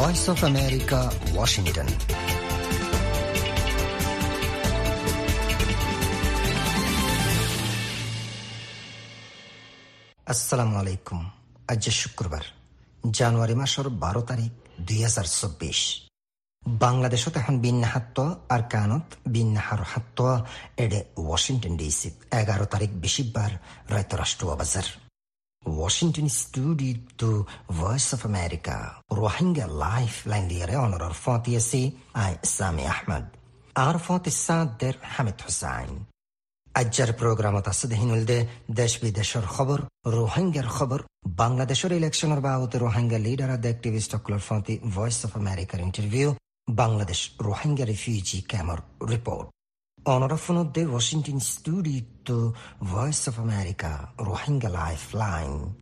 Voice of America Washington আসসালামু আলাইকুম আজ শুক্রবার, জানুয়ারি মাসের বারো তারিখ, দুই হাজার চব্বিশ। বাংলাদেশত এখন বিন্যাহাত্ত আর কানত বিন্যাহার হাত্ত এডে ওয়াশিংটন ডিসি এগারো তারিখ বেশিবার রায়তরাষ্ট্র বাজার Washington studio to Voice of America. Rohingya Lifeline liare honorar fatiasi ay Sami Ahmad. আর ফতি সাদের হামিদ হুসাইন আজ্জার প্রোগ্রামত আছে দেহিনুলদে দেশ বিদেশের খবর রোহিঙ্গার খবর বাংলাদেশের ইলেকশনের বাবদ রোহিঙ্গা লিডার আদ অ্যাক্টিভিস্ট অকলর ফতি ভয়েস অফ আমেরিকার ইন্টারভিউ বাংলাদেশ রোহিঙ্গা রিফিউজি ক্যামর report অনরফনদ্দে Washington studio to voice of America Rohingya lifeline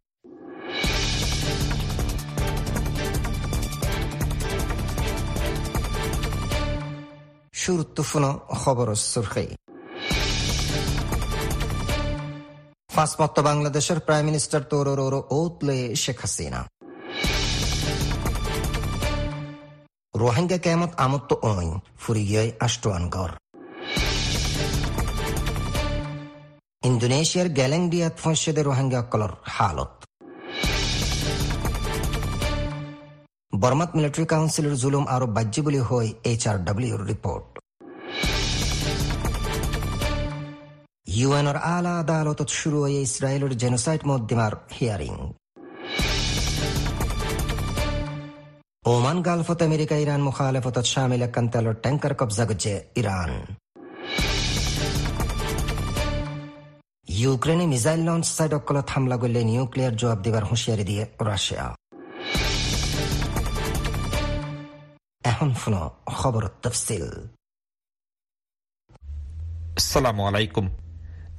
শুরুত্তফুন খবর সুরখি ফাঁসমত্ত বাংলাদেশের প্রাইম মিনিস্টার তোরোর ওতলে শেখ হাসিনা রোহিঙ্গা কেমত আমত্ত ওই ফুরিগিয়ায় আষ্ট্রানগর ইন্দোনেশিয়ার গ্যালেংডিয়াত ফসেদে রোহিঙ্গা কলর হালত বর্মাত মিলিটারি কাউন্সিলের জুলুম আরও বাহ্য বলে হয় এইচ আর ডব্লিউর রিপোর্ট ইউএনর আলা আদালতত শুরু হয়ে ইসরায়েলের জেনোসাইড মধ্যমার হিয়ারিং ওমান, গালফত, আমেরিকা, ইরান মুখালেফতত শামিল কান্তালর ট্যাঙ্কার কবজা গজে ইরান। ইউক্রেনে মিসাইল লঞ্চ সাইড অকলত হামলা করলে নিউক্লিয়ার জবাব দেবার হুঁশিয়ারি দিয়ে রাশিয়া। এখন শুনো খবর তফসিল। আসসালামু আলাইকুম।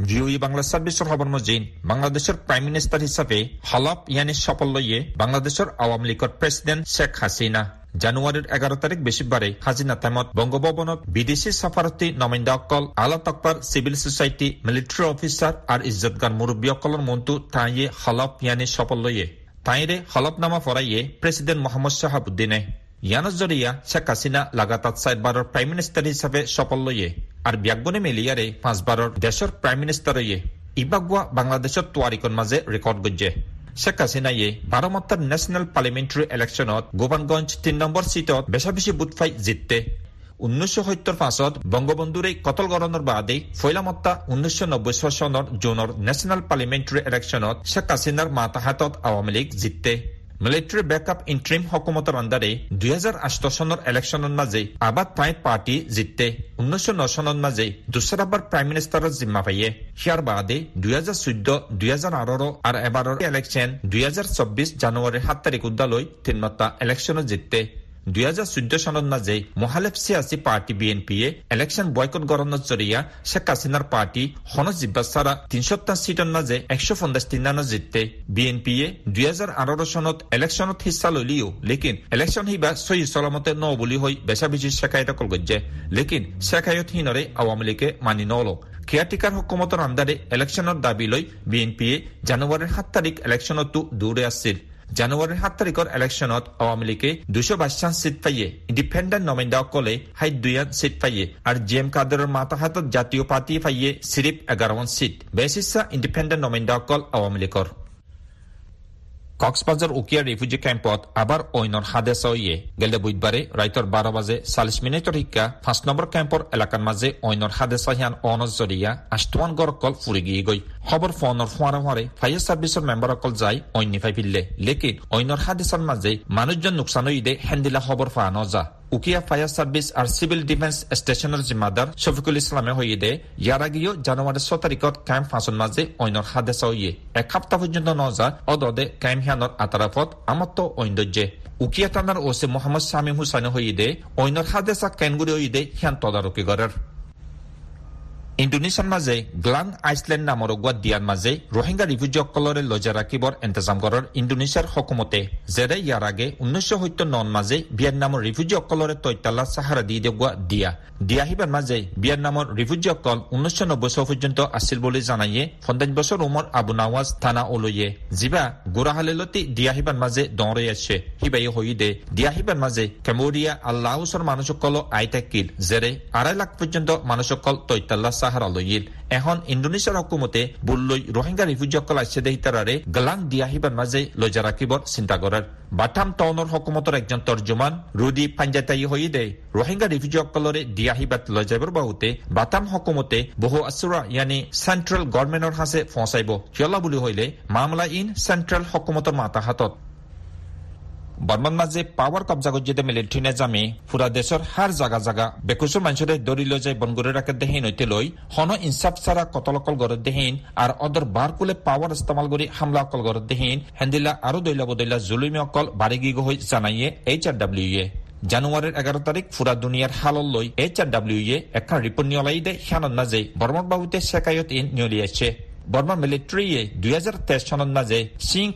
ভিওই বাংলা সার্ভিসের খবর মজিন বাংলাদেশের প্রাইম মিনিস্টার হিসাবে হলপ ইয়ানি সফল লইয়ে বাংলাদেশের আওয়ামী লীগের প্রেসিডেন্ট শেখ হাসিনা জানুয়ারির এগারো তারিখ বেশিবারে হাজিনা তাইমত বঙ্গভবনত বিদেশি সফারতি নমিন্দা অকল আলা তকবার সিভিল সোসাইটি, মিলিটারি অফিসার আর ইজ্জতগান মুরব্বী অকলর মন্তু তাইয়ে হলপ ইয়ানি সফল লইয়ে। তাইরে হলফনামা ফরাইয়ে প্রেসিডেন্ট মোহাম্মদ শাহাবুদ্দিনে। ইয়ানর জরিয়া শেখ হাসিনা লাগাতার চারবারের প্রাইম মিনিস্টার হিসাবে সফল লইয়ে আর ব্যাগবনে মেলিয়ারে পাঁচবারের দেশের প্রাইম মিনিস্টার ইয়ে ইবাগুয়া বাংলাদেশের তোয়ারিকর মাঝে রেকর্ড গজ্জে। শেখ হাসিনাইয়ে বারোমাত্তার ন্যাশনাল পার্লামেন্টারি ইলেকশনত গোপানগঞ্জ তিন নম্বর সিটত বেশা বুথ ফাই জিততে। সত্তৰ সত্তর পাঁচত বঙ্গবন্ধুরে কতল গণর বাদে ফৈলামত্তা উনিশশো নব্বই সনের জুনের ন্যাশনাল পার্লামেন্টারি ইলেকশ্যনত শেখ হাসিনার মাতাহাতত আৱামী লীগ জিততে। মিলিটারি বেকআপ ইন্ট্রিম হকুমতের আন্ডারে দুই হাজার আষ্ট সনের ইলেকশনের মাজে আবাদ পাই পাৰ্টি জিতে উনিশশো ন সনের মাজে দুসরাবার প্ৰাইম মিনিষ্টাৰৰ জিম্মা পাইয়ে হিয়ার বাদে দুহেজাৰ চৈধ্য, দুহেজাৰ হাজার আৰু আর ইলেকশ্যন হাজার চব্বিশ জানুয়ারির সাত তাৰিখ উদ্দালৈ তিনমাত্রা ইলেকশ্যনত জিততে দুই হাজার চৈধ্য সনত মাঝে মহালেফ সিয়াসি পার্টি বিএনপিয়ে। ইলেকশন বয়কট গরণের জরিয়া শেখ হাসিনার পার্টি হন জিব্বা ছাড়া তিনশোটা সিটর মাঝে একশো পঞ্চাশ তিনানো জিততে। বিএনপিয়ে দুই হাজার আঠারো সনত ইলেকশনত হিস্সা লইলিও, লেকিন ইলেকশন হিবা সহি সলামতে ন বলি হই বেচা বেশি শেখায়ত কল গজ্জে লেকিন শেখায়ত হিনরে আওয়ামী লীগে মানি নল কেয়ারটেকার হকুমতর আন্দারে ইলেকশনের দাবি লৈ বিএনপিয়ে জানুৱাৰীৰ সাত তাৰিখ ইলেকশনতো দৌৰে আছিল। জানুৱাৰীৰ সাত তাৰিখৰ ইলেকশ্যনত আৱামী লীগে দুশ বাইশান চিট পায়ে ইণ্ডিপেণ্ডেণ্ট নমিন্দাসকলে হাই দুয়ান চিট পায়ে আৰু জি এম কাদৰৰ মাতাহাতত জাতীয় পাৰ্টি পাইয়ে, চিৰিপ এঘাৰখন চিট বেছ ইচ্ছা ইণ্ডিপেণ্ডেণ্ট নমিন্দাসকল আৱামী লীগৰ। কক্সবাজার উকিয়া রিফিউজি ক্যাম্পত আবার ঐনর হাদেস ইয়ে গেলে বুধবারে রাইতর বারো বাজে চাল্লিশ মিনিটর শিক্ষা পাঁচ নম্বর ক্যাম্পর এলাকার মাঝে ঐনর হাদেস হিয়ান অনজ জরিয়া আষ্টমান গড়কল ফুরি গিয়ে গই খবর ফোনর ফোয়ারে ফোয়ারে ফায়ার সার্ভিসের মেম্বার অকল যাই ঐনি ফাই ফিরলে লেকিন ঐনর হাদেসের মাঝে মানুষজন নোকসান দে হেন্দিলা খবর ফানো যা উকিয়া ফায়ার সার্ভিস আর সিভিল ডিফেন্স স্টেশনের জিম্মাদার শফিকুল ইসলামে হইয়ে ইয়ার আগেও জানুয়ারি ছ তারিখত কাইম ফাঁসন মাজে ঐনর হাদেসা হইয়ে। এক সপ্তাহ পর্যন্ত নজা অদদে কাইম হিয়ানর আতারাফত আমত্ত ঐন্দর্যে উকিয়া থানার ওসি মোহাম্মদ শামীম হুসাইন হইয়ে দে ঐনর হাদেসা কেনগুড়ি হইয়ে হিয়ান তদারকি করার ইণ্ডোনেছিয়াৰ মাজে গ্লাং আইচলেণ্ড নামৰ গোৱা দিয়াৰ মাজে ৰোহিংগা ৰিফিউজিসকলৰে লজা ৰাখিবৰ ইন্তজাম কৰাৰ ইণ্ডোনেছিয়াৰ সকুমতে যেৰে ইয়াৰ আগে ঊনৈছশ সত্তৰ নন মাজে ভিয়েটনামৰ ৰিফিউজিসকলৰে তৈতালা চাহাৰা দি দিয়া। দিয়া হিবাৰ মাজে ভিয়েটনামৰ ৰিফিউজিসকল ঊনৈছশ নব্বৈ চন পৰ্যন্ত আছিল বুলি জানায়ে পঞ্চাছ বছৰ উমৰ আবু নৱাজ থানা ওলৈয়ে যিবা গোৰাহালেলতি দিয়া হিবাৰ মাজে দৌৰাই আছে। সিবাই হৈ দে, দিয়া হিবাৰ মাজে কেমৰিয়া আল্লাহৰ মানুহসকল আই থাকিল যেৰে আঢ়াই লাখ পৰ্যন্ত মানুহসকল তৈতালা চাহাৰালৈছিল এখন ইণ্ডোনেছিয়াৰ হকুমতে বুল্লৈ ৰোহিংগা ৰিফিউজিসকল আছে দে হিতাৰে গলাং দিয়া হিবাৰ মাজে লজা ৰাখিবৰ চিন্তা কৰাৰ। বাটাম টাউনৰ হকুমতৰ একজন তৰ্জমান ৰুডি পাঞ্জাতাই হৈ দে ৰোহিংগা ৰিফিউজিসকলৰে দিয়া হিবাত লৈ যাবৰ বাহুতে বাটাম হকুমতে বহু আচৰা ইয়ানি চেণ্ট্ৰেল গভৰ্ণমেণ্টৰ সাঁচে ফচাইব। কিয়লা বুলি হলে মামলা ইন চেণ্ট্ৰেল হকুমতৰ মাতা হাতত বৰ্মান মাজে পাৱাৰ কব্জা গজ্জিতে মিলিটাৰী নেজামে পুৰা দেশৰ হাৰ জাগা জাগা। বেকুচুৰ মানুষৰে দৌৰি লৈ যায় বনগুৰি ৰাখে দেহীন লৈ হন ইনচাফ চাৰা কতলকল গড়ত দেহীন, আৰু অদৰ বাৰ কুলে পাৱাৰ ইস্তেমাল কৰি হামলা অকল গড়ত দেহীন, হেন্দিলা আৰু দৈলা বদৈলা জুলুমি অকল বাৰিগি হৈ জানাইয়ে এইচ আৰ ডাব্লিউ এ জানুৱাৰীৰ এঘাৰ তাৰিখ ফুৰা দুনিয়াৰ হাললৈ এইচ আৰ ডাব্লিউ এ এখন ৰিপৰ্ট নিয়লাই দে সিয়ানত নাযায় বৰ্মন বাবুতে চেকায়ত ইন নিয়লিয়াইছে বৰ্মা মিলিটাৰীয়ে দুহেজাৰ তেইছ চনৰ মাজে চিং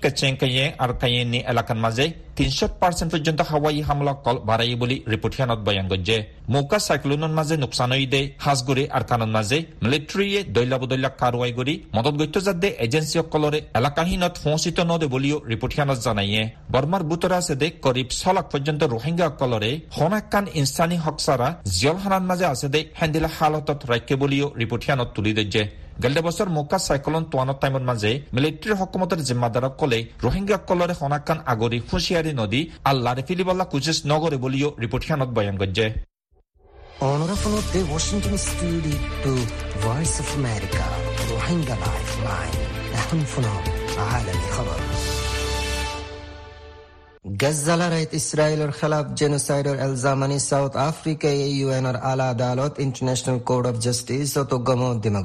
আৰু কায়েনি এলেকাৰ মাজে তিনশ পাৰ্চেণ্ট পৰ্যন্ত হাৱাই হামলা কল বাঢ়াই বুলি ৰিপৰ্টখনত বয়ান কৰিছে মৌকা চাইক্লোনৰ মাজে নোকচান দে সাজগুৰি আৰু কাণৰ মাজে মিলিটাৰীয়ে দৈলা বদৈলা কাৰোৱাই কৰি মদত গৈত যাতে এজেঞ্চিসকলৰে এলেকাহীনত ফচিত নদে বুলিও ৰিপৰ্টখনত জনায়ে বৰ্মাৰ বুটৰা আছে দে কৰিব ছ লাখ পৰ্যন্ত ৰোহিংগাসকলৰে সনাকান ইনচানী হকচাৰা জিয়লখানাৰ মাজে আছে দে হেন্দিলা হালতত ৰাখে বুলিও ৰিপৰ্টখনত তুলি দিছে গেলে বছৰ মোকা চাইক্লন তোৱানৰ টাইমৰ মাজে মিলিটাৰী হকুমতৰ জিম্মাদাৰক কলে ৰোহিংগাসকলৰে সনাকান আগৰি ফুচিয়াৰী নদী আল্লাহ ফিলিবাল্লা কুচিছ নগৰে বুলিও ৰিপৰ্টখনত বয়ান কৰিছে Honorable de Washington Studio to Voice of America روحينجا لايف لاين نحن فنو عالمي خبر গজ্জালারাইত ইসরায়েলের খেলাফ জেনোসাইডর এলজামানি সাউথ আফ্রিকায় ইউএনর আলা আদালত ইন্টারন্যাশনাল কোর্ট অফ জাস্টিস ও তো গমদ্দিমা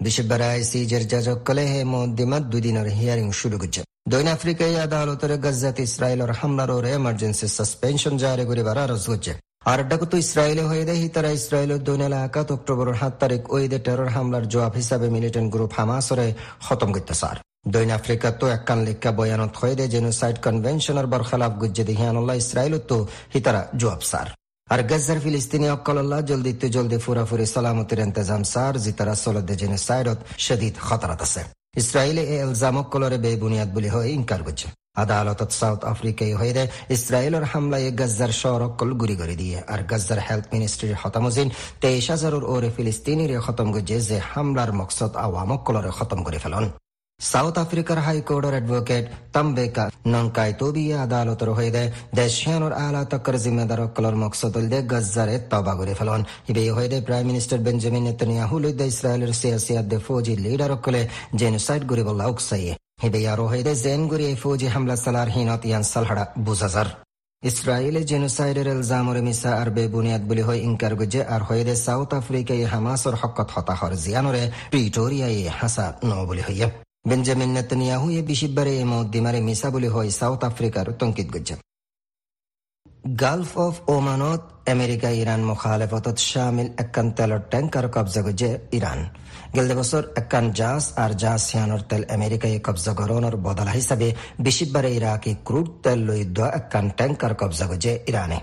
বিশ্ববারায় সিজের যাজক কলে হে মদ্দিমাত দুদিনের হিয়ারিং শুরু গজ্জে দক্ষিণ আফ্রিকায় আদালতের গজ্জাত ইসরায়েলের হামলার ওরে এমার্জেন্সি সাসপেনশন জারি আরজ গজ্জে আর ইসরায়েলে হয়ে দেয় তারা ইসরায়েলের দৈন এলাকাত অক্টোবরের সাত তারিখ ওই দে টেরর হামলার জবাব হিসাবে মিলিটেন্ট গ্রুপ হামাসরে খতম করতে সার দৈন আফ্রিকাতো একখান লেখা বয়ানত হয়ে দে জেনোসাইড কনভেনশনের বরখলাফ গুজ্জে দেহিয়ানুল্লাহ ইসরায়েলত হিতারা জবাব সার আর গজ্জার ফিলিস্তিনি অক্কল্লাহ জলদি তো জলদি ফুরাফুরি সালামতির ইন্তজাম সার, জিতারা সলদে জেনোসাইডত শদীদ খতরাত আছে। ইসরায়েলে এ এলজাম অক্কলরে বেবুনিয়াদ বুলি হয় ইনকার করছে। আদালতত সাউথ আফ্রিকায় হয়ে ইসরায়েলের হামলায় গজ্জার শহরকল গুড়ি করে দিয়ে। আর গজ্জার হেলথ মিনিস্ট্রির হতমজিন তেইশ হাজারের ওরে ফিলিস্তিনির খতম গজে যে হামলার মকসদ আওয়ামকলরে খতম করে ফেলন। সাউথ আফ্রিকার হাইকোর্টের অ্যাডভোকেট তাম্বেকা নঙ্কাই তবিয়ে আদালতের হয়ে দেয় দেশিয়ানোর আলা তক্কর জিম্মেদার অকলর মকসদ দে গজ্জারে তবা করে ফেলন ইবে হয়ে দেয় প্রাইম মিনিস্টার বেঞ্জামিন নেতানিয়াহু লইদে ইসরায়েলের সিয়াসি আদে ফৌজি লিডার অকলে জেনোসাইড করে বল্লা উকসাইয়ে হিবে ইয়ারো হয়ে দেয় জেন গুরি ফৌজি হামলা সালার হিনত ইয়ান সালহাড়া বুঝাজার ইসরায়েলে জেনোসাইডের এলজামরে মিসা আর বেবুনিয়াদ বুলি হয় ইনকার গজে আর হয়ে দে সাউথ আফ্রিকায় হামাসর হকত হতাহর জিয়ানরে প্রিটোরিয়ায় হাসা ন বুলি হইয়া এ বিশিববারে এ মদ্দিমারে মিসা বুলি হয় সাউথ আফ্রিকার তঙ্কিত গজ্জে গালফ অফ ওমানত আমেরিকা ইরান মুখালেফতত শামিল একান তেলর ট্যাঙ্কার কবজা গজে ইরান গেলদে বছর একান জাস আর জাস সিয়ানোর তেল আমেরিকায় কবজা গরনের বদলা হিসাবে বিশিববারে ইরাকি ক্রুড তেল লই দোয়া একান ট্যাঙ্কার কবজা গজে ইরানে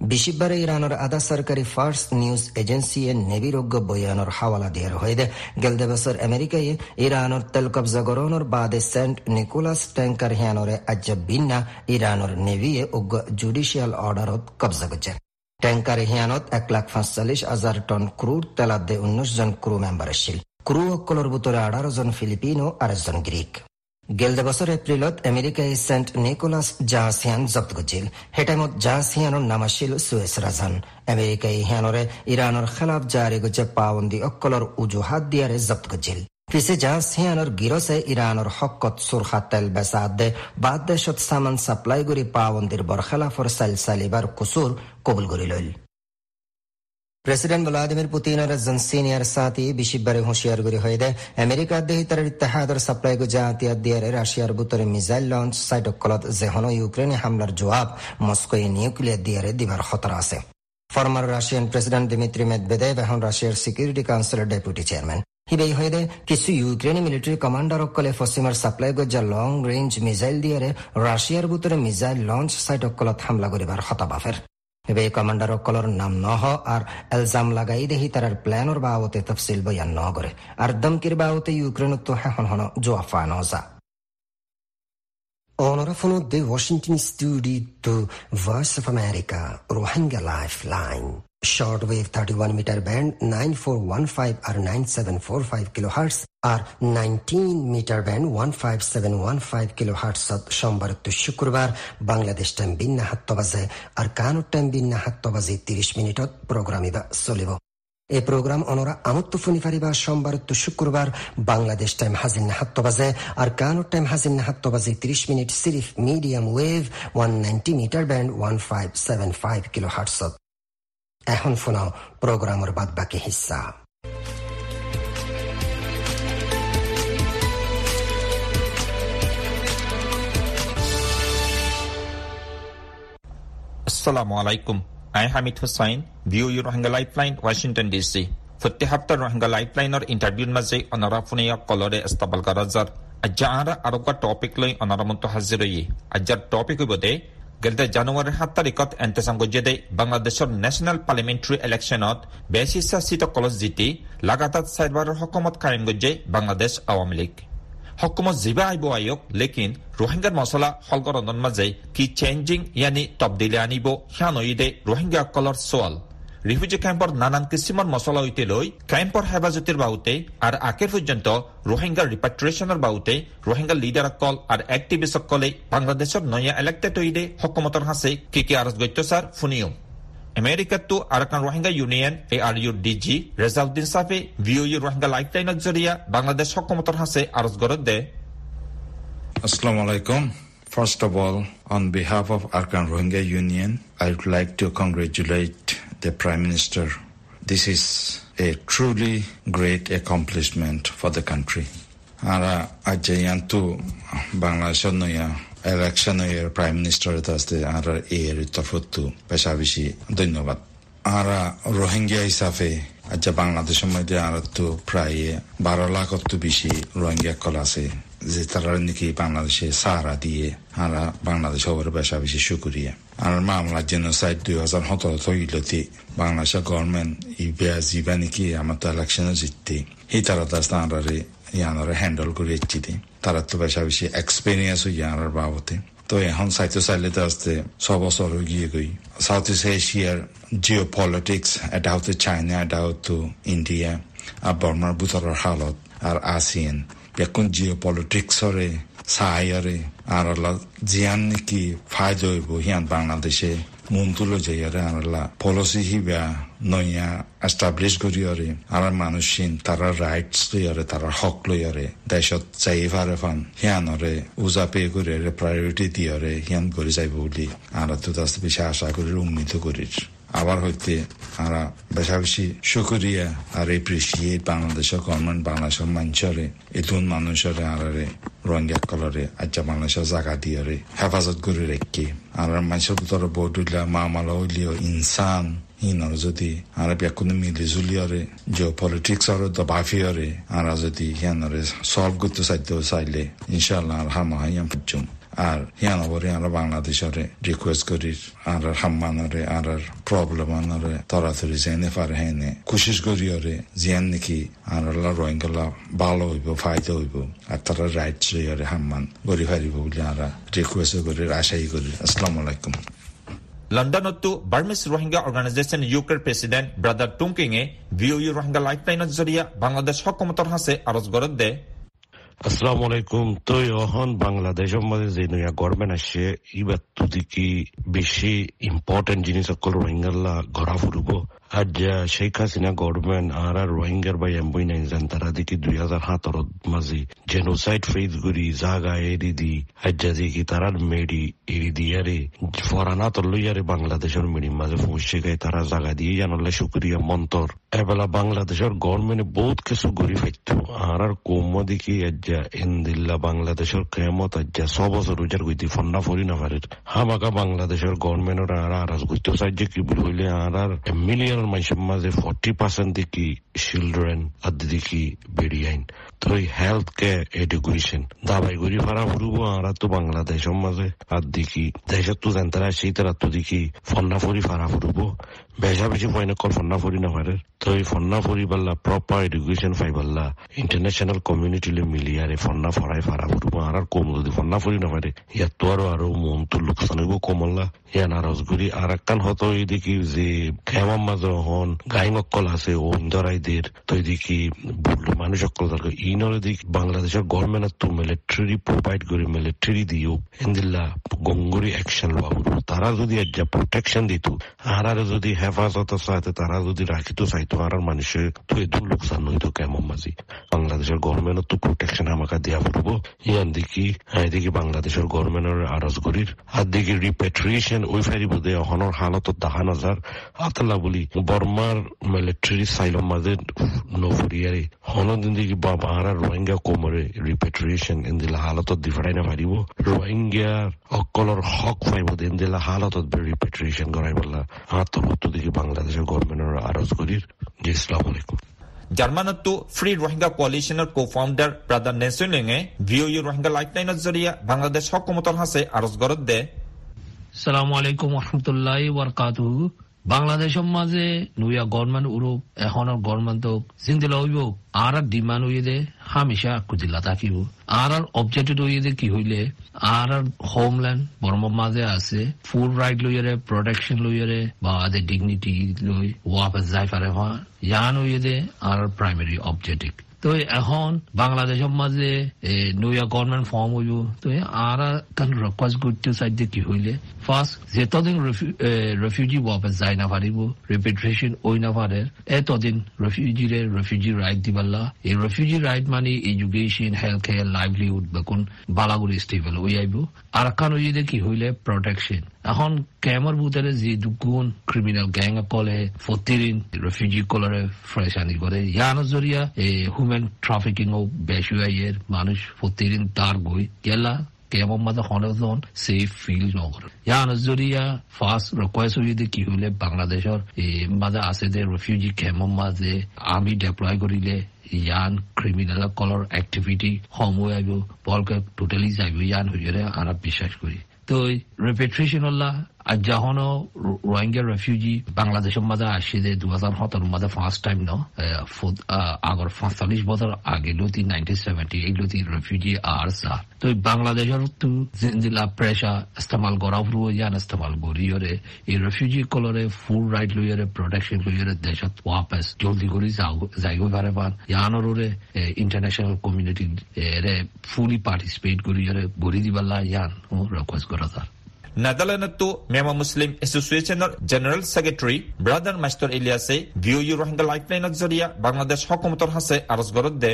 বিশিববারে ইরানের আধা সরকারি ফার্স্ট নিউজ এজেন্সি এ নেবিরোগ্য বয়ানোর হাওয়ালা দিয়ে হয়ে। গেলদে বছর আমেরিকায় ইরানোর তেল কবজা গরনের বাদে সেন্ট নিকোলাস ট্যাঙ্কার হিয়ানোরে আজ বিন্না ইরানোর নেভিয়ে উগ্র জুডিশিয়াল অর্ডারত কবজা করছে। ট্যাঙ্কার হিয়ানত এক লাখ পাঁচচল্লিশ হাজার টন ক্রুড তেলাদে উনিশ জন ক্রু মেম্বার আসছিল ক্রু অকলর ভিতরে আঠারো জন ফিলিপিনো আর একজন গ্রিক। গেলদে বছর এপ্রিলত আমেরিকায় সেন্ট নিকোলাস জাহাসিয়ান জব্দ করছিল। হে টাইমত জাহাসিয়ানোর নাম আছিল সুয়েস রাজান। আমেরিকায় হিয়ানরে ইরানোর খেলাফ জারি গজে পাবন্দি অকলর উজুহাত দিয়ারে জব্দ করছিল। পিছে জাহাসিয়ানোর গিরসে ইরানোর হকত সুরখা তেল বেসাদ দে বাদ দেশত সামান সাপ্লাই করি পাবন্দির বরখেলাফর সাইল সালিবার কুসুর কবুল করি লইল প্রেসিডেন্ট ভ্লাদিমির পুতিনের একজন সিনিয়র সাথী বিশিববারে হুঁশিয়ার করে হয়ে দেয়। আমেরিকা দেহি তার ইত্তেহাদর সাপ্লাই গো জাহাতিয়া দিয়ে রাশিয়ার বুতরে মিসাইল লঞ্চ সাইটকলত যেহন ইউক্রেনে হামলার জবাব মস্কোয় নিউক্লিয়ার দিয়ে দিবার খতরা আছে। ফর্মার রাশিয়ান প্রেসিডেন্ট দিমিত্রি মেদবেদেব এখন রাশিয়ার সিকিউরিটি কাউন্সিলের ডেপুটি চেয়ারম্যান। হিবেই হয়ে কিছু ইউক্রেনি মিলিটারি কমান্ডার অকলে পশ্চিমার সাপ্লাই গজ্জা লং রেঞ্জ মিসাইল দিয়ে রাশিয়ার ভিতরে মিসাইল লঞ্চ সাইট অকলত হামলা করিবার হতাবাফের এবে কমান্ডার অকলর নাম নহ আর এলজাম লাগাই দেহি তার প্ল্যানর বাবতে তফসিল বয়ান ন করে আর দমকির বাবতে ইউক্রেন তো হেখন হন জোয়াফা নজা Ora från the Washington studio to Voice of America, Rohingya Lifeline. Shortwave 31 meter band 9415 or 9745 kilohertz আর 19 মিটার ব্যান্ড 15715 কিলোহার্টজ সোমবার তো শুক্রবার, বাংলাদেশ টাইম বিন্না হাত্ত বাজে, আর কানুর টাইম বিন্না হাত্ত বাজে 30 মিনিটত প্রোগ্রাম চলিব। এই প্রোগ্রাম অনরা আমত্ত ফুনি ফারিবা সোমবার তো শুক্রবার, বাংলাদেশ টাইম হাজির হাত্ত বাজে, আর কানুর টাইম হাজির হাত্ত বাজে 30 minute সিরিফ medium wave 190 metre band 1575 kilohertz এখন শোনাও প্রোগ্রামের বাদ বাকি হিস্সা Assalamu alaikum. I am Hamid Hussain, view your Rohingya Lifeline, Washington DC. প্রতি সপ্তাহ রোহিঙ্গা লাইফলাইনৰ ইণ্টাৰভিউৰ মাজে অনাৰাফোনীয়া কলৰে এস্তাবাল কাৰাজাৰ আজ্জা আহাৰা আৰু টপিক লৈ অনাৰামন্ত হাজিৰ আজ্জাৰ টপিক হ'ব দে গেলতে জানুৱাৰীৰ সাত তাৰিখত এণ্টেচাং গজ্জেদে বাংলাদেশৰ নেশ্যনেল পাৰ্লিমেণ্টাৰী ইলেকশ্যনত বেচিচ্ছাচিত কলজ জিতি লাগাতাৰ চাৰিবাৰৰ সকামত কায়েম গজ্জে বাংলাদেশ আৱামী লীগ। হকুমত জিবা আইব আয়োগ, লেকিন রোহিঙ্গার মশলা হলগরণৰ মাজে কি চেঞ্জিং ইয়ানি তবদিলে আনিব, সিয়া রোহিঙ্গা রোহিঙ্গাসকলৰ সোৱাল রিফিউজি ক্যাম্পর নানান কিসিমৰ মছলা ঐতে লৈ ক্যাম্পৰ হেফাজতিৰ বাহুতে আৰু আকে পৰ্যন্ত রোহিঙ্গাৰ রিপাট্রিয়েশনের বাহুতে রোহিঙ্গা লিডারসকল আৰু এক্টিভিষ্টসকলে বাংলাদেশৰ নয়া এলেক্টেড হইদে হকুমতৰ হাসে কে কি আরজ গৈত্যাচার ফুনিও আমেরিকাতো Arakan Rohingya union A R your DG Rezauddin সাফে ভিওইউ রোহিঙ্গা লাইফলাইনের জরিয়া বাংলাদেশ হকুমতর হাসে আরজ গরদ দে Assalamu alaikum. First of all, on behalf of Arkan Rohingya Union, I would like to congratulate the Prime Minister. This is a truly great accomplishment for the country. Ara ajayantu Bangladesh noya election এর prime minister তাস্তে আর এর তরফতু পেশাবেশি ধন্যবাদ আর রোহিঙ্গা হিসাবে আচ্ছা বাংলাদেশের মধ্যে আর তো প্রায় বারো লাখর তো বেশি রোহিঙ্গা কল আছে যে তারা নাকি বাংলাদেশে সাহারা দিয়ে আর বাংলাদেশ ওপরে বেশা সুকুরিয়া মামলা জেনোসাইড দুই হাজার সতেরো তৈলতে বাংলাদেশের গভর্নমেন্ট ইবিয়া জিবা নাকি আমার তো ইলেকশনে জিততে সেই তারা তাস্তে আনারে ইয়ানরে হ্যান্ডেল করে ইচ্ছিতে তারা তো বেশা বেশি এক্সপিরিয়েন্স হই ইয়ানার বাবতে তো এখন চাইতে চাইলে আসতে ছ বছর গিয়ে গই সাউথ ইস্ট এশিয়ার জিও পলিটিক্স এটা হচ্ছে চাইনা এটা হতো ইন্ডিয়া আর বর্মার ভিতরের হালত আর আসিয়ান বেকুন জিও পলিটিক্সরে সাহায্যরে আর জিয়ান নাকি ফায়দা হইব হিয়ান বাংলাদেশে মন তুলে যাইয়ারে আনালা পলিসি হিবা নয়া এস্টাবলিশ করিয়ারে আর মানুষিন তারা রাইটস লইয়ারে, তারা হক লইয়ারে, দেশত যাই ফারে ফান হিয়ানরে উজা পে করে প্রায়োরিটি দিয়ারে হিয়ান করে যাইব বলি। আর তো দাস বেশি আশা করি উন্নীত করির। আবার হইতে আমরা বেশা বেশি শুকরিয়া আর এপ্রিসিয়েট বাংলাদেশের গভর্নমেন্ট বাংলাদেশের মানুষরে এতুন মানুষরে আরে রোহিঙ্গা কলরে আচ্ছা বাংলাদেশের জায়গা দিয়ারে হেফাজত করে রেখে। আর মানুষের ভিতরে বহুত উঠলা মা মালা হইলিও ইনসান। হিনর যদি আর বেকুন মিলি জুলিয়রে জিও পলিটিক্স আর দবাফিয়রে আর যদি হিয়ানরে সলভ করতে চাইতে চাইলে ইনশাল্লাহ আর হামা হাইয়াম ফুচুম আর হিয়ান বরে আর বাংলাদেশরে রিকোয়েস্ট করি, আর হাম্মানরে, আর প্রবলেম আনরে তরাতরি জেনে পারে হেনে। কোশিশ করি ওরে জিয়ান নাকি আর রোহিঙ্গলা ভালো হইব, ফায়দা হইব, আর তারা রাইট লইয়ারে হাম্মান। গরি ফারিব বলে আর রিকোয়েস্ট করি, আশাই করি। আসসালামু আলাইকুম। লণ্ডনতো বাৰ্মিছ ৰোহিংগা অৰ্গেনাইজেশ্যন ইউকেৰ প্ৰেচিডেণ্ট ব্ৰাদাৰ টুংকিঙে ভি ইউ ৰোহিংগা লাইফলাইনৰ জৰিয়া বাংলাদেশ হকুমতৰ হাছে আৰজ গৰত দে। আসসালামু আলাইকুম। তো অহন বাংলাদেশের মধ্যে যে নয়া গভর্নমেন্ট আসছে ইবার তুদি কি বেশি ইম্পর্টেন্ট জিনিস সকল রোহিঙ্গাল্লা ঘরা ফুরব আজ শেখ হাসিনা গভর্নমেন্ট আর আর রোহিঙ্গার বাই মাঝি জেনোসাইড জাগা এরি দি, আজ মেডি এরি দিয়ারে ফরানা তর লইয়ারে বাংলাদেশের মেডি মাঝে ফুসে গায়, তারা জাগা দিয়ে জানালে শুক্রিয়া, মন্তর। এবেলা বাংলাদেশের গভর্নমেন্ট বহুত কিছু গড়ি ফাইতো আর আর কৌম দেখি আজ্জা ইন্দিল্লা বাংলাদেশের কেমত আজ্জা ছ বছর উজার গইতি ফন্না ফরি না পারে হামাকা বাংলাদেশের গভর্নমেন্টের আর আর গইতে সাহায্য কি বলি আর আর মিলিয়নের মানুষের মাঝে ফর্টি পার্সেন্ট দেখি চিলড্রেন আদি দেখি বেড়ি আইন তো হেলথ কেয়ার এডুকেশন দাবাই করি ফারা ফুরব আমরা তো বাংলাদেশের মাঝে। আর দেখি দেশের তো জানতারা সেই তারা তো দেখি ফন্না ফরি ফারা ফুরব। বেশা বেশি পয়না কল ফন্না ফরি না পারে তো ফন্না ফরি পাল্লা প্রপার এডুকেশন পাই পাল্লা। ইন্টারন্যাশনাল কমিউনিটি মিলিয়ারে ফন্না ফরাই ফারা আর কম যদি ফন্না ফরি না ইয়াত তো আরও আরও মন তো লোকসান হইব কমল্লা ইয়া করি আর দেখি যে খেমার মাঝে হন গাইং অক্কল আছে দেখি বুড়লো মানুষ অক্কল দরকার ইনরে দেখি বাংলাদেশের গভর্নমেন্ট তো মিলিটারি প্রোভাইড করে মিলিটারি দিও এন্দিল্লা গঙ্গুরি অ্যাকশন তারা যদি প্রোটেকশন দিত আর আর যদি হেফাজত চাইতে তারা যদি রাখিত চাইতো আর মানুষের তো এদুর লোকসান হইতো কেমন মাঝি বাংলাদেশের গভর্নমেন্ট তো প্রোটেকশন আমাকে দেওয়া পড়ব ইয়ান দেখি এদিকে বাংলাদেশের গভর্নমেন্টের আরজ করির আর দেখি রিপেট্রিয়েশন ওই ফেরি বোধে অহনর হালত দেখা নজার আতলা বলি বর্মার মিলিটারি সাইলম মাঝে নফরিয়ারে হনদিন দেখি বাবা আর রোহিঙ্গা কোমরে রিপেট্রিয়েশন এন্দিলা হালতত দিফাই না পারিব রোহিঙ্গার অকলর হক পাইব এন্দিলা হালতত রিপেট্রিয়েশন করাই বললা আতর দেখি বাংলাদেশের গভর্নমেন্টের আরজ করির জি ইসলাম আলাইকুম। জার্মানতো ফ্রি রোহিঙ্গা কোয়ালিশনের কো ফাউন্ডার ব্রাদার নেচুলিঙে এ ভিওইউ রোহিঙ্গা ৰোহিংগা লাইফলাইনৰ জৰিয়া বাংলাদেশ হকুমতৰ হাসে আরজ গরত দে। সালামু আলাইকুম রহমতুল্লাহ বরকাতু বাংলাদেশের মাঝে নুয়া গভর্নমেন্ট উরুপ এখনের গভর্নমেন্ট জিন্দিলা হইব। আর আর ডিমান্ড হইয়ে দে, হামেশা কুজিল্লা থাকিব। আর আর অবজেক্টেড হইয়ে দে কি হইলে, আর আর হোমল্যান্ড বর্মার মাঝে আছে ফুড রাইট লইয়ারে প্রোটেকশন লইয়ারে বা আদের ডিগনিটি লই ওয়াপস যাই পারে হওয়া ইয়ান হইয়ে দে, আর প্রাইমারি অবজেক্টিভ তো এখন বাংলাদেশের মাঝে নয়া গভর্নমেন্ট ফর্ম হইব। তো আর কান রিকোয়েস্ট করতে চাইতে কি হইলে ফার্স্ট যেতদিন রেফিউজি ওয়াপস যাই না পারিব রিপেট্রেশন ওই না পারে এতদিন রেফিউজিরে রেফিউজি রাইট দিবাল্লা। এই রেফিউজি রাইট মানে এডুকেশন হেলথ কেয়ার লাইভলিহুড বেকুন বালাগুড়ি স্টেবল ওই আইব। আর কান ওই কি হইলে প্রোটেকশন এখন কেমৰ ভিতরে যে দুগুণ ক্রিমিনাল গ্যাং কলে, ফতিরিন রেফিউজি কলরে ফ্রেশানি করে। ইয়ানোর জরিয়া হিউম্যান ট্রাফিকিং ও বেশি আইয়ের মানুষ ফতিরিন তার গই গেলা কেমন মাঝে হনজন সেফ ফিল নগর। ইয়ান জরিয়া ফার্স্ট রিকোয়েস্ট হইতে কি হ'লে বাংলাদেশের মাজে আছে যে রেফিউজি কেম্পৰ মাঝে আমি ডেপ্লয় করিলে ইয়ান ক্রিমিনাল কলর অ্যাক্টিভিটি সমূহ আইব বলকে টোটালি যাইব। ইয়ান হইরে আনা বিশ্বাস করি। তো রিপেট্রেশন আর যখন রোহিঙ্গা রেফিউজি বাংলাদেশের মাঝে আসছে যে দু হাজার সতেরো মাঝে ফার্স্ট টাইম ন আগর পঁয়তাল্লিশ বছর আগে লতি নাইনটিন সেভেন্টি রেফিউজি আর সা তো বাংলাদেশের তো জিলা প্রেশা ইস্তেমাল করা ফুরু ইয়ান ইস্তেমাল করি ওরে এই রেফিউজি কলরে ফুল রাইট লইয়ারে প্রোটেকশন লইয়ারে দেশত ওয়াপস জলদি করে যাইব পারে পান। ইয়ানোর ইন্টারন্যাশনাল কমিউনিটি ফুলি পার্টিসিপেট করি গড়ি দিবাল্লা ইয়ান রিকোয়েস্ট করা তার। নেদাৰলেণ্ডতো মেমা Muslim এছ'চিয়েশ্যনৰ general secretary brother master ইলিয়াছে ভি ইউ ৰোহিংগা লাইফলাইনৰ জৰিয়া বাংলাদেশ হকুমতৰ হাছে আৰজ দে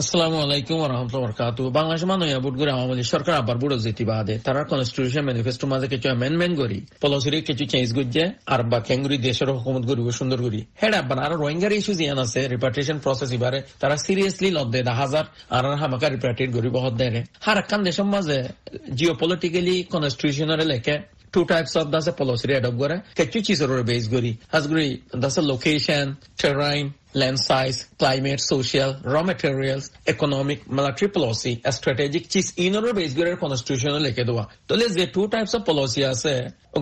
আসসালামু আলাইকুম রহমতুল্লাহ বরকাত বাংলাদেশ মানুষ বুট করে আমাদের সরকার আবার বুড়ো যেতে বাদে। তারা কনস্টিটিউশন ম্যানিফেস্টো মাঝে কিছু অ্যামেন্ডমেন্ট করি। পলিসির কিছু চেঞ্জ করছে, আর বা কেঙ্গুরি দেশের হুকুমত করিব, সুন্দর করি। হ্যাঁ আবার আর রোহিঙ্গার ইস্যু জিয়ান আছে রিপার্টেশন প্রসেস এবারে তারা সিরিয়াসলি লদ্দে দা হাজার আর হামাকা রিপার্টেড করিব, হদ দেয় হার একখান দেশের মাঝে জিও পলিটিক্যালি কনস্টিটিউশনের লেখে, two types of that's a policy of gore kechu chisoro base gori has gori location, terrain land size climate, social, raw materials, economic military policy strategic in order base gore constitution লিখে দেওয়া তাহলে যে two types of policy আছে।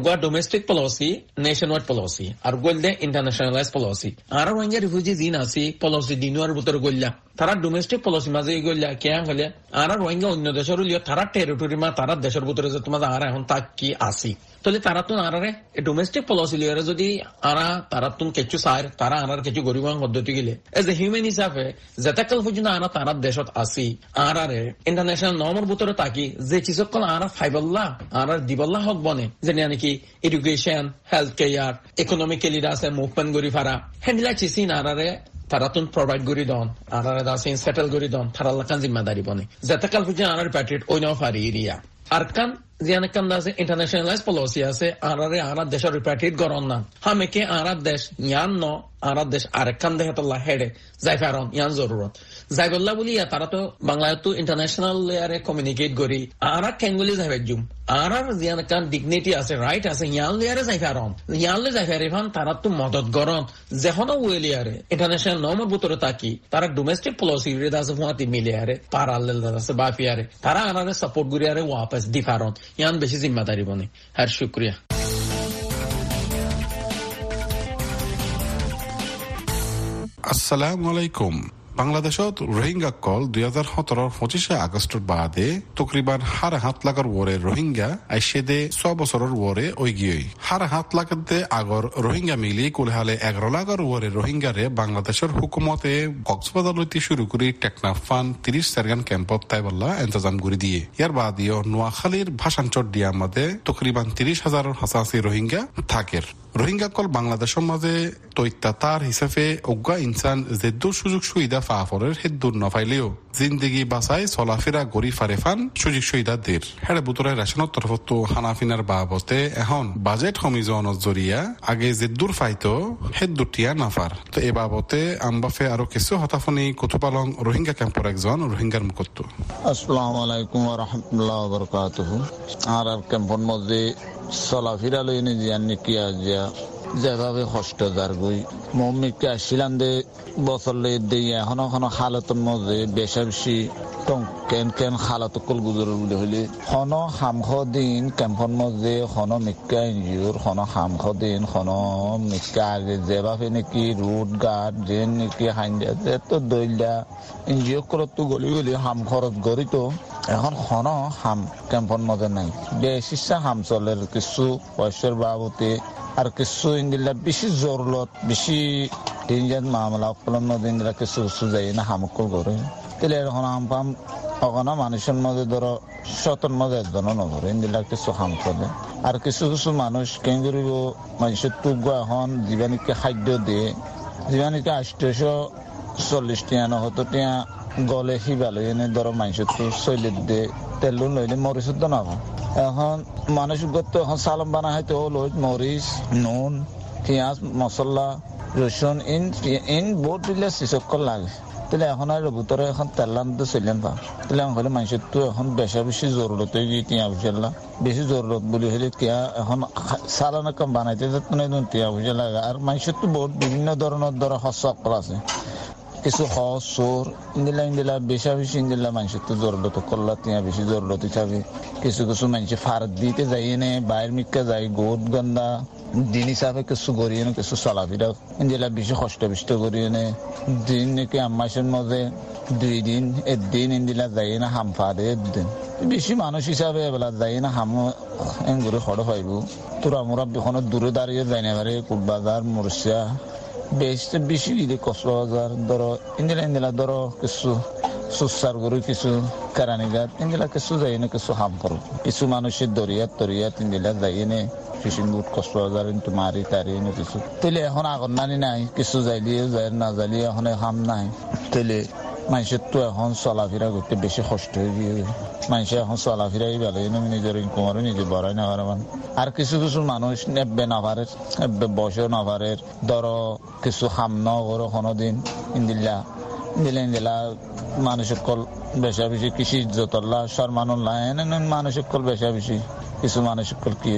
গোয়া domestic policy nationwide policy আর গোলদে internationalise policy আর Rohingya refugee জিন আছি পলিসি দিনুয়ার ভিতরে গল্লা তারা ডোমেস্টিক পলিসি মাঝে গল্লা কে হলে আর রোহিঙ্গা অন্য দেশের লিও তারা টেরিটরি মা তারা দেশের ভিতরে যে তোমার আর এখন তাক কি আসি তাহলে তারা তো আরারে ডোমেস্টিক পলিসি লিয়ারে যদি আরা তারা তুন কিছু সার তারা আনার কিছু গরিব পদ্ধতি পদ্ধতি গিলে। এজ এ হিউম্যান হিসাবে, যেতাকাল পর্যন্ত আনা তারার দেশত আসি আর ইন্টারন্যাশনাল নর্মর ভিতরে তাকি যে চিসকল আরা ফাইবল্লা আর দিবল্লা হক বনে যে নাকি এডুকেশন হেলথ কেয়ার ইকোনমিক্যালি আছে মুভমেন্ট গরি ফারা। হেন্ডিলা চিসি আরারে তারা তুন প্রোভাইড করি দন দাসিন সেটেল করি দন তারা লাকান জিম্মাদারি বনে। যেতাকাল পর্যন্ত আনার প্যাট্রিট ওই এরিয়া আর কান জিয়ানে কান আছে ইন্টারন্যাশনালাইজ পলিসি আছে আনারে আনার দেশের রিপ্যাট্রিট গরন না হামেকে আনার দেশ ইয়ান ন আনার দেশ আরেক কান যাইগল্লা বলি তারা তো বাংলায় তো ইন্টারন্যাশনাল লেয়ারে কমিউনিকেট করি আর কেঙ্গুলি যাই জুম আর আর জিয়ান কান ডিগনিটি আছে রাইট আছে ইয়ান লেয়ারে যাই ফেরন ইয়ান লে যাই ফেরে ফান তারা তো মদত গরন যেখন ওয়ে লেয়ারে ইন্টারন্যাশনাল নর্মের ভিতরে থাকি তারা ডোমেস্টিক পলিসি রে আছে ফুয়াতি মিলিয়ারে পারালেল আছে বাফিয়ারে তারা আনারে সাপোর্ট করিয়ারে ওয়াপাস দি ফারন ইয়ান বেশি জিম্মাদারি বনে। হ্যাঁ শুক্রিয়া আসসালামু আলাইকুম। বাংলাদেশত রোহিঙ্গা কল দুই হাজার সতেরোর পঁচিশে আগস্টর বাদে তকরিবান হারে হাত লাগার ওরে রোহিঙ্গা আইসে দে ছ বছরের ওরে গিয়ে হারে হাত লাগাতে আগর রোহিঙ্গা মিলি কুলহালে এগারো লাগার ওরে রোহিঙ্গারে বাংলাদেশের হুকুমতে কক্সবাজার শুরু করি টেকনাফান তিরিশ সেরগান ক্যাম্পত তাই বললা ইন্তজাম করে দিয়ে। ইয়ার বাদিও নোয়াখালীর ভাষাঞ্চর দিয়া মাদে তকরিবান তিরিশ হাজারের হাসাহাসি রোহিঙ্গা থাকের রোহিঙ্গা কল বাংলাদেশের মাঝে তৈত্যাতার হিসাবে অজ্ঞা ইনসান জেদ্দুর সুযোগ সুবিধা ফাফরের হেদ্দুর নফাইলেও জিন্দেগি বাসায় চলাফেরা গড়ি ফারে ফান সুযোগ সুবিধা দের। হেড়ে বুতরে রেশনের তরফত হানাফিনার বাবতে এখন বাজেট সমিজনের জরিয়া, আগে জেদ্দুর ফাইতো হেদ্দুটিয়া নাফার। তো এ বাবতে আমবাফে আরও কিছু হতাফনি কুতুপালং রোহিঙ্গা ক্যাম্পর একজন রোহিঙ্গার মুখত্ব আসসালামু আলাইকুম রহমতুল্লাহ বরকাত আর ক্যাম্পর মধ্যে চলাফেরা লই নি জিয়ান কি আজিয়া যেভাবে কষ্ট যার গই মম্মিকে আসছিলাম দে, বছর লই দেই, এখন এখন হালতের মধ্যে বেশা বেশি কেন কেন হালত কল গুজর বলে হইলে। হন হামখ দিন ক্যাম্পর মধ্যে হন মিক্কা এনজিওর হন হামখ দিন হন মিক্কা আগে যেভাবে নাকি রুট গার্ড, যে নাকি হাইন্দা, যে তো দইলা এনজিও করত তো গলি গলি হাম খরচ গড়ি তো, এখন হন হাম ক্যাম্পর মধ্যে নাই। বেশি হাম চলের কিছু পয়সার বাবতে আর কিছু ইন্দিলা বেশি জরুরত, বেশি তিনজন মামলা অকলম দিনরা কিছু কিছু যাই না, হামকল করে। তাহলে এখন হাম পাম অগনা মানুষের মধ্যে ধরো শতর মধ্যে একজনও নগরে ইন্দিলা কিছু হাম করে। আর কিছু কিছু মানুষ করিব মানুষের টুক এখন জীবাণীকে খাদ্য দিয়ে জীবাণীকে আষ্টশো চল্লিশ টিয়া নহতো টিয়া গলে সিবালে এনে ধরো মানুষের তো শৈলীর দিয়ে তেল লইলে মরিচের তো নাভা এখন মানুষ গত এখন সালাম বানা হয়তো হলো মরিচ, নুন, পেঁয়াজ, মশলা, রসুন, ইন ইন বহুত দিলে চিচক্কর লাগে। তাহলে এখন আর ভিতরে এখন তেলান তো চলেন পা তাহলে হলে মানুষের এখন বেশা বেশি জরুরত হয়ে গিয়ে টিয়া বুঝলা বেশি জরুরত বলি হলে টিয়া এখন সালানা কম বানাইতে টিয়া বুঝে লাগে। আর মানুষের তো বহুত বিভিন্ন ধরনের ধরো হস্যকল আছে। কিছু হস চোর ইন্দিলা ইন্দিলা বেশা বেশি ইন্দিলা মানুষের তো জরুরত করলা তিয়া বেশি জরুরত হিসাবে কিছু কিছু মানুষ ফার দিতে যাই নে বাইর মিক্কা যাই গোট গন্দা, দিন হিসাবে কিছু গড়িয়ে নে কিছু চলাফেরা ইন্দিলা বেশি কষ্ট বিষ্ট করিয়ে নে দিন নাকি আম্মাসের মধ্যে দুই দিন, একদিন ইন্দিলা যাই না হাম ফাদে একদিন। বেশি মানুষ হিসাবে এবেলা যাই না হাম এঙ্গুরে খড় পাইব তোরা মোরা বিখনত দূরে দাঁড়িয়ে যাই না পারে কুটবাজার মুরসিয়া বেশি বেশি দিলে কক্সবাজার ধরো ইন্দিলা ইন্দিলা ধরো কিছু সুসার গরু কিছু কেরানি গাছ ইন্দিলা কিছু যাই না কিছু হাম করো কিছু মানুষের দরিয়াত তরিয়াত ইন্দিলা যাই নে ফিশিং বুট কক্সবাজার কিন্তু মারি তারি এনে কিছু তেলে এখন আগর নানি নাই কিছু যাইলিয়ে যাই না যাইলিয়ে এখন হাম নাই তেলে মানুষের তো এখন চলাফেরা করতে বেশি কষ্ট হয়ে গিয়ে মানুষে এখন চলাফেরাই ভালো নিজের ইনকমারও নিজে বড়াই না পারে আর কিছু কিছু মানুষ নেবে না পারে নেবে বসেও না পারে ধরো কিছু হাম ন করো কোনো দিন ইন্দিল্লা ইন্দিলা ইন্দিলা মানুষের কল বেশা বেশি কৃষি যতল্লা সরমানুল্লাহ মানুষের কল বেশা বেশি কিছু মানুষের কল কি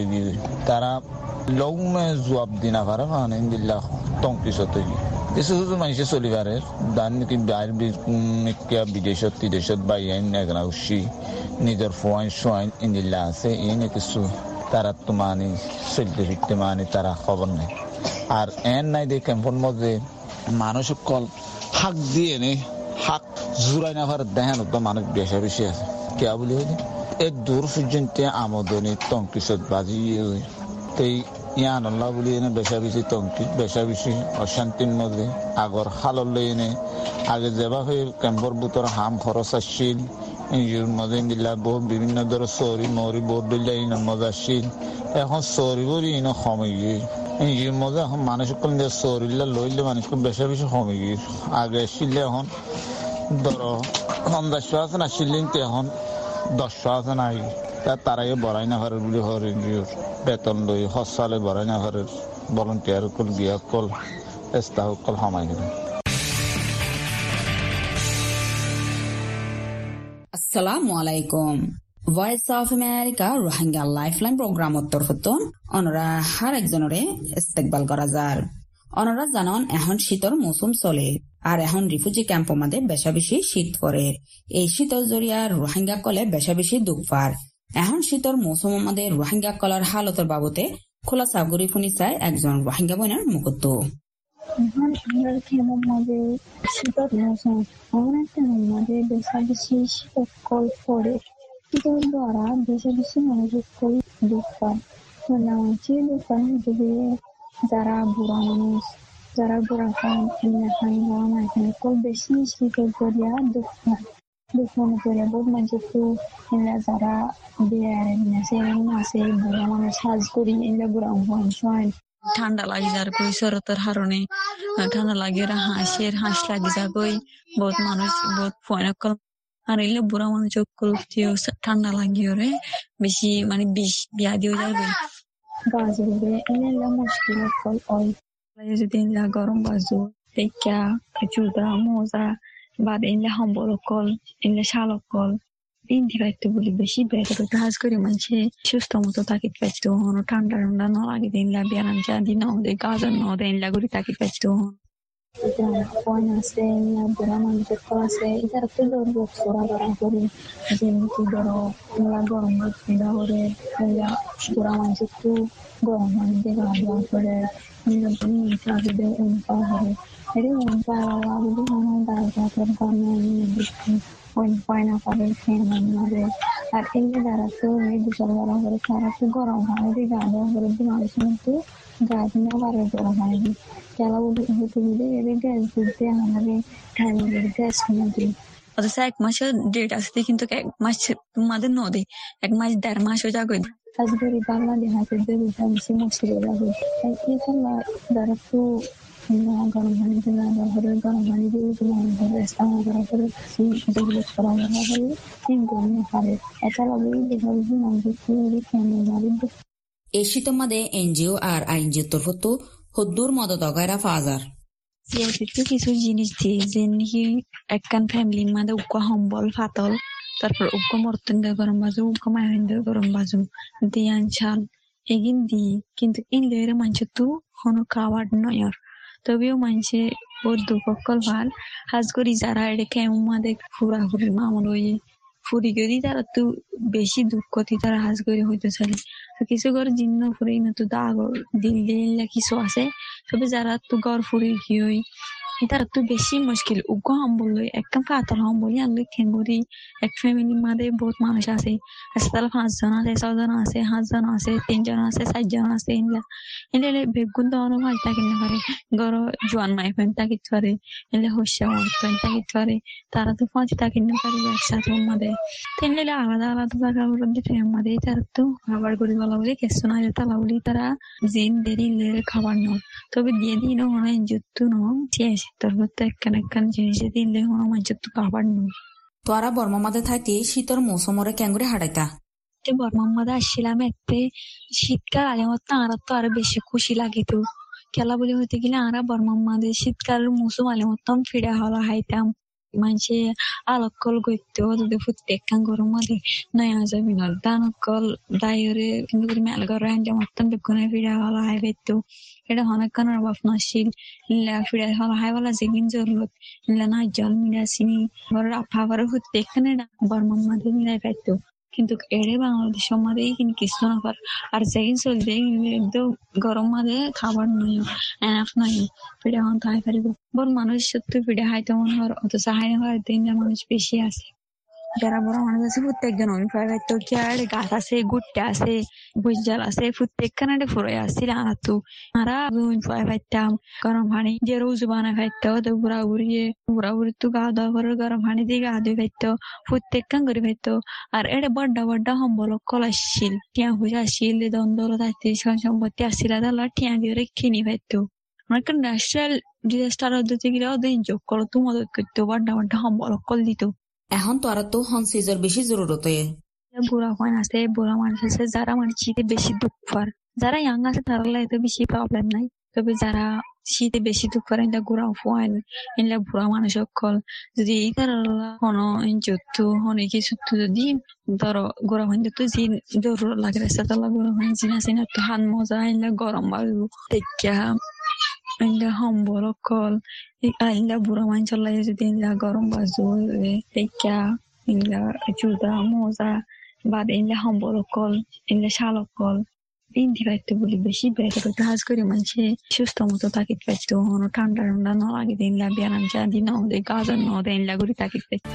তারা লৌমে জবাব দিনা পারে মানে ইন্দিল্লা টঙ্কিসতে গিয়ে কিছু কিছু মানুষে চলিবারে দান বাইর বিদেশত বিদেশত বাই আইন এগনা উসি নিজের ফোয়াইন সোয়াইন ইন্দিল্লা আছে এই নে কিছু তারা তো মানে চলতে ফিরতে মানে তারা খবর নেই আর এন নাই দিয়ে ক্যাম্পের মধ্যে মানুষ কল হাক দিয়ে নে হাক জুড়াই না পারে দেখেন তো মানুষ বেশি বেশি আছে কে বলি হইলে এই দূর পর্যন্ত আমদনি টঙ্কিসত বাজি তো ইয়ান আল্লাহ বলি এনে বেশা বেশি তঙ্কি বেশা বেশি অশান্তির মধ্যে আগর হালর এনে আগে যেভাবে ক্যাম্পর ভিতর হাম খরচ আসছিল ইঞ্জির মধ্যে দিলা বহুত বিভিন্ন ধরনের সরি মরি বহুত দিল্লা ইনের মধ্যে আসছিল এখন সরি বলি ইনো কমে গিয়ে ইঞ্জির মধ্যে এখন মানুষ কোন সরিল্লা লইলে মানুষ বেশা বেশি কমে গিয়ে আগে আসলে এখন ধরো পঞ্চাশশো আছে না শিলিংতে এখন দশশো আছে নাই। তার আগে বড়াই না ঘরের বুলি হর বেতন লই হসালে বড়াই না ঘরের ভলন্টিয়ার কল বিয়া কল এস্তা কল গেলে আসসালামু আলাইকুম। Voice of America Rohingya lifeline program অনরা হার একজনরে ইস্তেকবাল করা যার অনরা জানন, এখন শীতর মৌসুম চলে আর এখন রিফিউজি ক্যাম্প মাদে বেশা বেশি শীত করে এই শীতর জরিয়া রোহিঙ্গা কলে বেশা বেশি দুঃখ এখন শীতর মৌসুম মাদে রোহিঙ্গা কলার হালতের বাবতে খোলা সাগরি চাই একজন রোহিঙ্গা বইনার মুখত এখন আমরা কেমন মাঝে শীতর মৌসুম, এমন একটা মাঝে বেশা বেশি শীত কল পড়ে। শীতের দ্বারা বেশি বেশি মনোযোগ করে দুঃখ পায়। মানুষের দুঃখ পায় যদি যারা বুড়া মানুষ, যারা বুড়া খান খান বাবা মা এখানে কল বেশি শীতের জরিয়া দুঃখ পায়। দুঃখ মনে করে বহুত মানুষ একটু যারা বিয়ার আছে আছে বুড়া মানুষ সাজ করি এগুলা বুড়া মানুষ হয় ঠান্ডা লাগি যার কই শরতের হারণে ঠান্ডা লাগে হাঁসের হাঁস লাগি যা কই বহুত মানুষ বহুত ফয়নকল আর এলে বুড়া মানুষ ঠান্ডা লাগি ওরে বেশি মানে বিষ বিয়া দিয়ে যাবে গাজরে এলে মুশকিল কল ওই যদি গরম বাজু টেকা চুদা মোজা এলে সম্বল কল এলে শালক কল পিন্ধি পাইতো বলি বেশি বেটার কাজ করে মানুষে সুস্থ মতো তাকিত পাইতো হন ঠান্ডা ঠান্ডা ন লাগে দিন লা বিয়ানাম যা দিন ওদের গাজন ন দেন লা করে তাকিত পাইতো হন। পয়েন্ট আছে বুড়া মানুষের কল আছে এটার তো ধরবো সোরা ধরা করি যেমনি ধরো গরম ঠান্ডা করে বুড়া মানুষ একটু গরম পানি দিয়ে, গা দেওয়া করে চাকরিদের অনুপা করে এটা অনুপা মনে দাঁড়াতে কারণে হয় না পারে মাঝে আর এই যে যারা তো এই গোসল করা করে তারা তো গরম পানি দিয়ে গা দেওয়া করে মানুষ কিন্তু গা দিয়ে পারে গরম পানি দিয়ে খেলা হতে গেলে এদের গ্যাস দিতে আমাদের ঠান্ডা গ্যাস কিনে দিই অথচ এক মাসের ডেট আসতে কিন্তু এক মাস তোমাদের নদী এক মাস দেড় মাসও যাগো আজকের বাংলাদেশ হাতে দেবে বেশি মুশকিল লাগে এই খেলা যারা তো এই শীতের মাদে এনজিও আর আইনজিও তরফত হদ্দুর মদত অগায়রা ফাজার সিয়াসিতে কিছু জিনিস দিয়ে যে নাকি একখান ফ্যামিলির মাঝে উগ্র সম্বল ফাতল, তারপর উগ্র মর্তন গরম বাজু উগ্র মাহিন্দ গরম বাজু, দিয়ান ছাল এগিন দি কিন্তু ইন লেরে মানুষ তো কোনো খাওয়ার নয়র তবেও মানুষে ওর দুপক্ষল ভালো। হাজ করি যারা এটা কেমন মাদে ফুরা ফুরি মামল হয়ে ফুরি করি তারা তো বেশি দুঃখ দি তারা হাজ করে হইতে চলে। কিছু ঘর জিন্ন ফুরি না, তো দাগ দিল দিল কিছু আছে। তবে যারা তো ঘর ফুরি কি হই? তারা তো বেশি মুশকিল। উগ্র সম্বল লই, একদম কাতল সম্বল আনলে খেঙ্গুরি, এক ফ্যামিলির মাঝে বহুত মানুষ আছে। তাহলে পাঁচজন আছে ছজন আছে, সাতজন আছে, তিনজন আছে, চারজন আছে এনলা এনলে বেগুন ধরনের মাছ থাকিতে পারে। গর জোয়ান মাই ফেন থাকিতে পারে এনলে হস্য ফেন থাকিতে পারে তারা তো পাঁচ থাকিতে পারে একসাথে মাঝে তেনলে আলাদা আলাদা জায়গা দিতে মাঝে তারা তো খাবার করি বলা বলি কেসু না তালা বলি তারা জিন দেরি লেরে খাবার নয় তবে দিয়ে দিন মনে যুদ্ধ নয় তোর মধ্যে একখান একখান জিনিসে দিলে আমার যত খাবার নয় তোরা বর্মা মাদে থাকতে শীতর মৌসুমরে ক্যাঙ্গুরে হারাইতা বর্মার মধ্যে আসছিলাম এতে শীতকাল আগে মতো আর তো আরও বেশি খুশি লাগিত খেলা বলে হইতে গেলে আরা বর্মার শীতকালের শীতকাল মৌসুম আলে মতন ফিরে হলা হাইতাম। মানুষে আলকল গইতে যদি প্রত্যেকখান গরম মধ্যে নয়া যাবি না দানকল দায়রে কিন্তু করে মেল ঘর আনতে মতন বেগুনে ফিরে হলা, হাই বাইতো এটা অনেকক্ষণ অভাব নছিল ইল্লা ফিরে হলা, হাই বলা যেগিন জরুরত ইল্লা না জল মিলা চিনি ঘরের আফা ঘরের প্রত্যেকখানে বর্মার মাঝে মিলাই পাইতো। কিন্তু এড়ে বাংলাদেশের মাঝে কিন্তু কিছু না পার আর যেদিন চলতে একদম গরম মাঝে খাবার নয় এনাফ নয় পিঠা হন খাই পারিব বর মানুষ সত্যি পিঠা খাইতে মনে হয় অত সাহায্য হওয়ার দিন মানুষ বেশি আছে। যারা বড় মানুষ আছে, প্রত্যেকজন আমি প্রায় তো কি আর গাছ আছে, গুট্টা আছে বুঝজাল আছে, প্রত্যেকখানে ফুরে আসছিল আর তো? আরা পাইতাম গরম পানি যে রোজ বানা খাইতো, তো বুড়া বুড়িয়ে বুড়া বুড়ি তো গা দাওয়া করে গরম পানি দিয়ে গা দিয়ে খাইতো, প্রত্যেকখান করে খাইতো। আর এটা বড্ডা বড্ডা সম্বল কল আসছিল টিয়া হুজা আসছিল থাকতে সম্পত্তি আসছিল তাহলে টিয়া দিয়ে কিনি খাইতো। অনেকটা ন্যাচারাল ডিজাস্টার পদ্ধতি গিলাও দিন যোগ করো করতো, বড্ডা বড্ডা সম্বল কল দিত এখন তো আর তো হন সিজর বেশি জরুরত বুড়া হন আছে, বুড়া মানুষ আছে, যারা মানে শীতে বেশি দুঃখ পার যারা ইয়াং আছে তারা তো বেশি প্রবলেম নাই। তবে যারা শীতে বেশি দুঃখ পারে এটা গুড়া ফোয়ান এগুলা বুড়া মানুষ সকল যদি কোনো যুদ্ধ হনে কিছু যদি ধরো গুড়া হইন, তো যে জরুরত লাগে। রাস্তা তালা গুড়া হইন, জিনা সিনা তো হান মজা এগুলা গরম বায়ু দেখা এগুলা সম্বল সকল এগুলা বুড়া মানুষ লাগে যদি এগুলা গরম বাজু দেখা এগুলা জুদা মজা বা এগুলা সম্বল সকল এগুলা শাল সকল পিন্ধি পাইতো বলি বেড়ে করতে হাজ করে মানুষে সুস্থ মতো তাকিত পাইতো ঠান্ডা ঠান্ডা ন লাগে দিন লা বিয়ারাম যা দিন গাজন ন দেন লা করে তাকিত পাইতো।